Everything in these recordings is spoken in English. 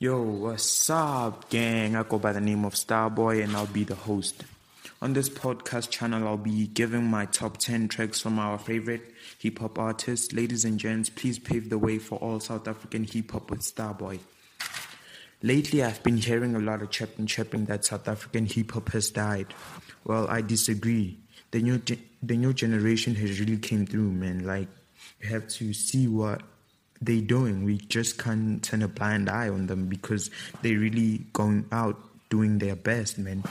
Yo, what's up, gang? I go by the name of Starboy and I'll be the host. On this podcast channel, I'll be giving my top 10 tracks from our favorite hip hop artists. Ladies and gents, please pave the way for all South African hip hop with Starboy. Lately, I've been hearing a lot of chapping chapping that South African hip hop has died. Well, I disagree. The new ge- the new generation has really came through, man. Like you have to see what they doing. We just can't turn a blind eye on them because they're really going out doing their best, man.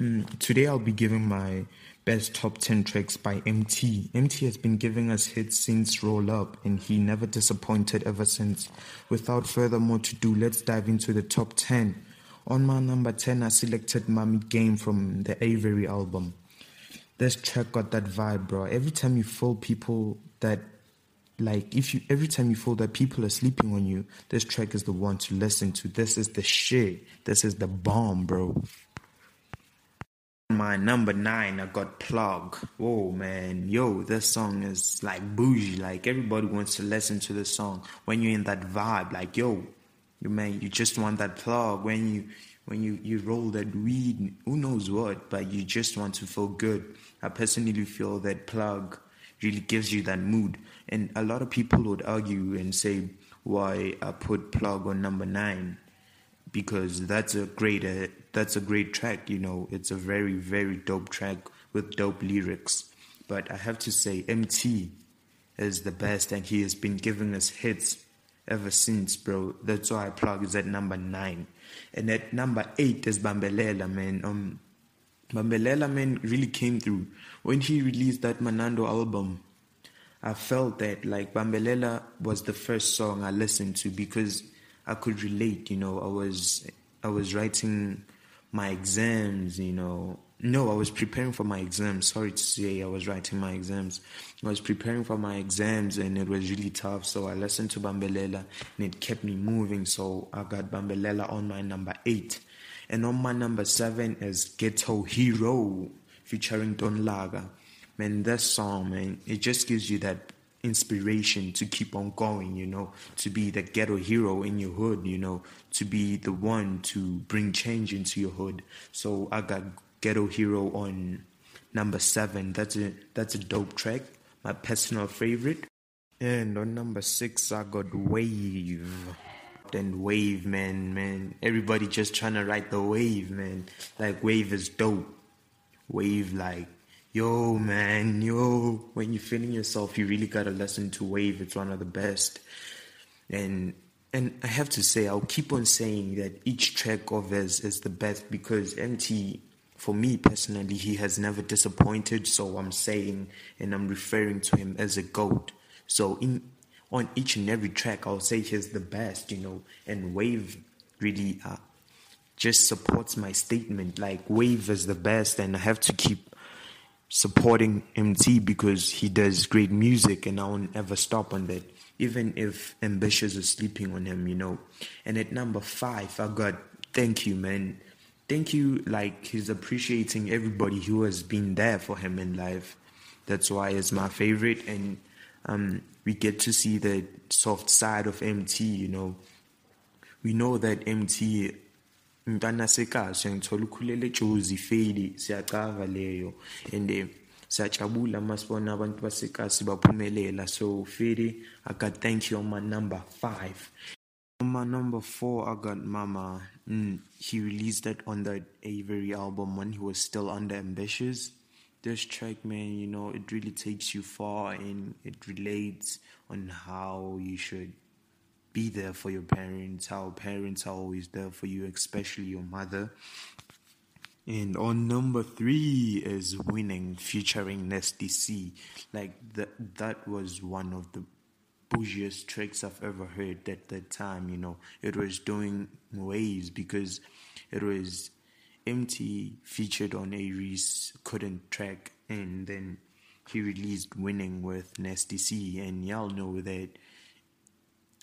Mm, today I'll be giving my best top 10 tracks by Emtee. Emtee has been giving us hits since Roll Up and he never disappointed ever since. Without further more to do, let's dive into the top 10. On my number 10, I selected Mommy Game from the Avery album. This track got that vibe, bro. Every time you feel people that like if you every time you feel that people are sleeping on you, this track is the one to listen to. This is the shit. This is the bomb, bro. My number nine, I got plug. Whoa, man, yo, this song is like bougie. Like everybody wants to listen to this song when you're in that vibe. Like yo, you man, you just want that plug when you when you you roll that weed. Who knows what, but you just want to feel good. I personally feel that plug really gives you that mood. And a lot of people would argue and say why I put plug on number nine? Because that's a great uh, that's a great track you know. It's a very very dope track with dope lyrics. But i have to say Emtee is the best and he has been giving us hits ever since bro. That's why plug is at number 9 and at number 8 is bambelela man. Um bambelela man really came through when he released that manando album i felt that like bambelela was the first song i listened to because I could relate. You know, I was I was writing my exams. You know, no, I was preparing for my exams. Sorry to say, I was writing my exams. I was preparing for my exams, and it was really tough. So I listened to Bambelela, and it kept me moving. So I got Bambelela on my number eight, and on my number seven is Ghetto Hero featuring Don Laga. Man, that song, man, it just gives you that inspiration to keep on going, you know, to be the ghetto hero in your hood, you know, to be the one to bring change into your hood. So I got Ghetto Hero on number seven. That's a that's a dope track. My personal favorite. And on number six I got Wave. Then Wave, man, man. Everybody just trying to ride the wave, man. Like Wave is dope. Wave like Yo, man, yo, when you're feeling yourself, you really gotta listen to Wave. It's one of the best. And and I have to say, I'll keep on saying that each track of his is the best because Emtee, for me personally, he has never disappointed. So I'm saying, and I'm referring to him as a goat. So in on each and every track, I'll say he's the best, you know. And Wave really uh, just supports my statement. Like Wave is the best, and I have to keep supporting Emtee because he does great music and I won't ever stop on that. Even if Ambitiouz is sleeping on him, you know. And at number five, I got Thank You, man. Thank you, like he's appreciating everybody who has been there for him in life. That's why it's my favorite and um, we get to see the soft side of Emtee, you know. We know that Emtee mntana sekahle ngithola ukhulele Jozi Feli siyacava leyo. And eh, siyajabula masibona abantu basekasi baphumelela. So Feli I got thank you on my number 5 on my number 4 I got Mama mm, he released that on the Avery album when he was still under Ambitiouz this track man you know it really takes you far and it relates on how you should be there for your parents, how parents are always there for you, especially your mother. And on number three is Winning featuring Nasty C. Like that that was one of the bougiest tracks I've ever heard at that time, you know. It was doing waves because it was Emtee featured on A-Reece couldn't track and then he released Winning with Nasty C and y'all know that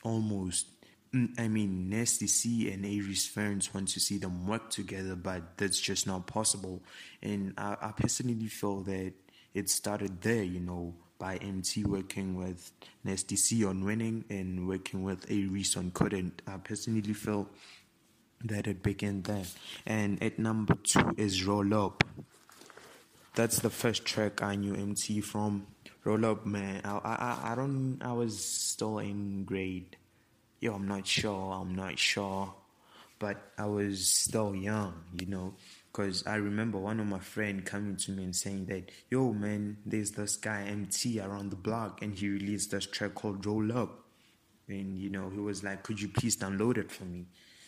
almost mm, I mean, Nasty C and A-Reece Ferns want to see them work together, but that's just not possible. And I, I personally feel that it started there, you know, by Emtee working with Nasty C on winning and working with A-Reece on couldn't. I personally feel that it began there. And at number two is Roll Up. That's the first track I knew Emtee from. Roll Up, man. I, I, I don't, I was still in grade. Yo, I'm not sure, I'm not sure. But I was still young, you know. Because I remember one of my friend coming to me and saying that, yo, man, there's this guy Emtee around the block and he released this track called Roll Up. And, you know, he was like, could you please download it for me?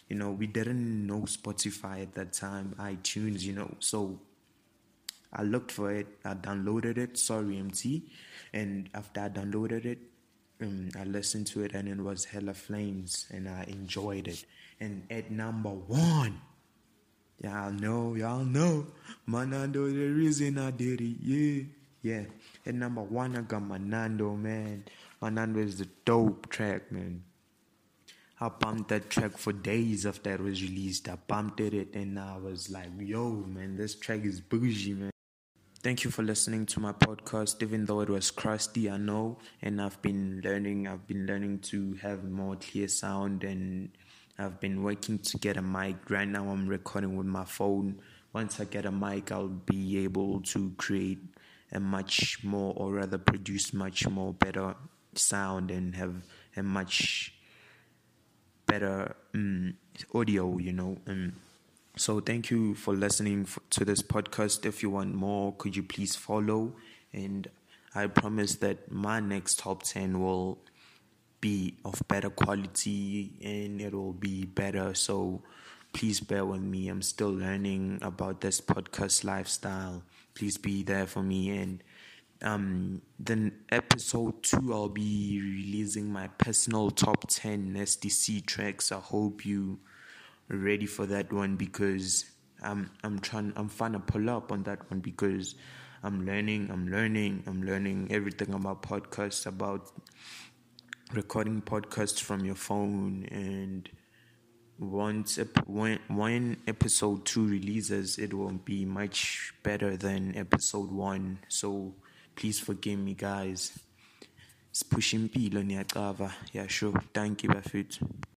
You know, we didn't know Spotify at that time, iTunes, you know. So I looked for it, I downloaded it, sorry, Emtee. And after I downloaded it, um, I listened to it and it was hella flames and I enjoyed it. And at number one, y'all know, y'all know, Manando, the reason I did it, yeah. Yeah, at number one, I got Manando, man. Manando is the dope track, man. I bumped that track for days after it was released. I bumped it and I was like, yo, man, this track is bougie, man. Thank you for listening to my podcast, even though it was crusty, I know, and I've been learning. I've been learning to have more clear sound, and I've been working to get a mic. Right now, I'm recording with my phone. Once I get a mic, I'll be able to create a much more, or rather, produce much more better sound and have a much better um, audio, you know. Um, so thank you for listening to this podcast. If you want more, could you please follow? And I promise that my next top 10 will be of better quality and it will be better. So please bear with me. I'm still learning about this podcast lifestyle. Please be there for me. And um, then episode two, I'll be releasing my personal top 10 SDC tracks. I hope you are ready for that one because I'm I'm trying I'm trying to pull up on that one because I'm learning I'm learning I'm learning everything about podcasts about recording podcasts from your phone and once when when episode 2 releases it will be much better than episode 1 so please forgive me guys. Sipusha impilo niyacava yeah sure. Thank you bafethu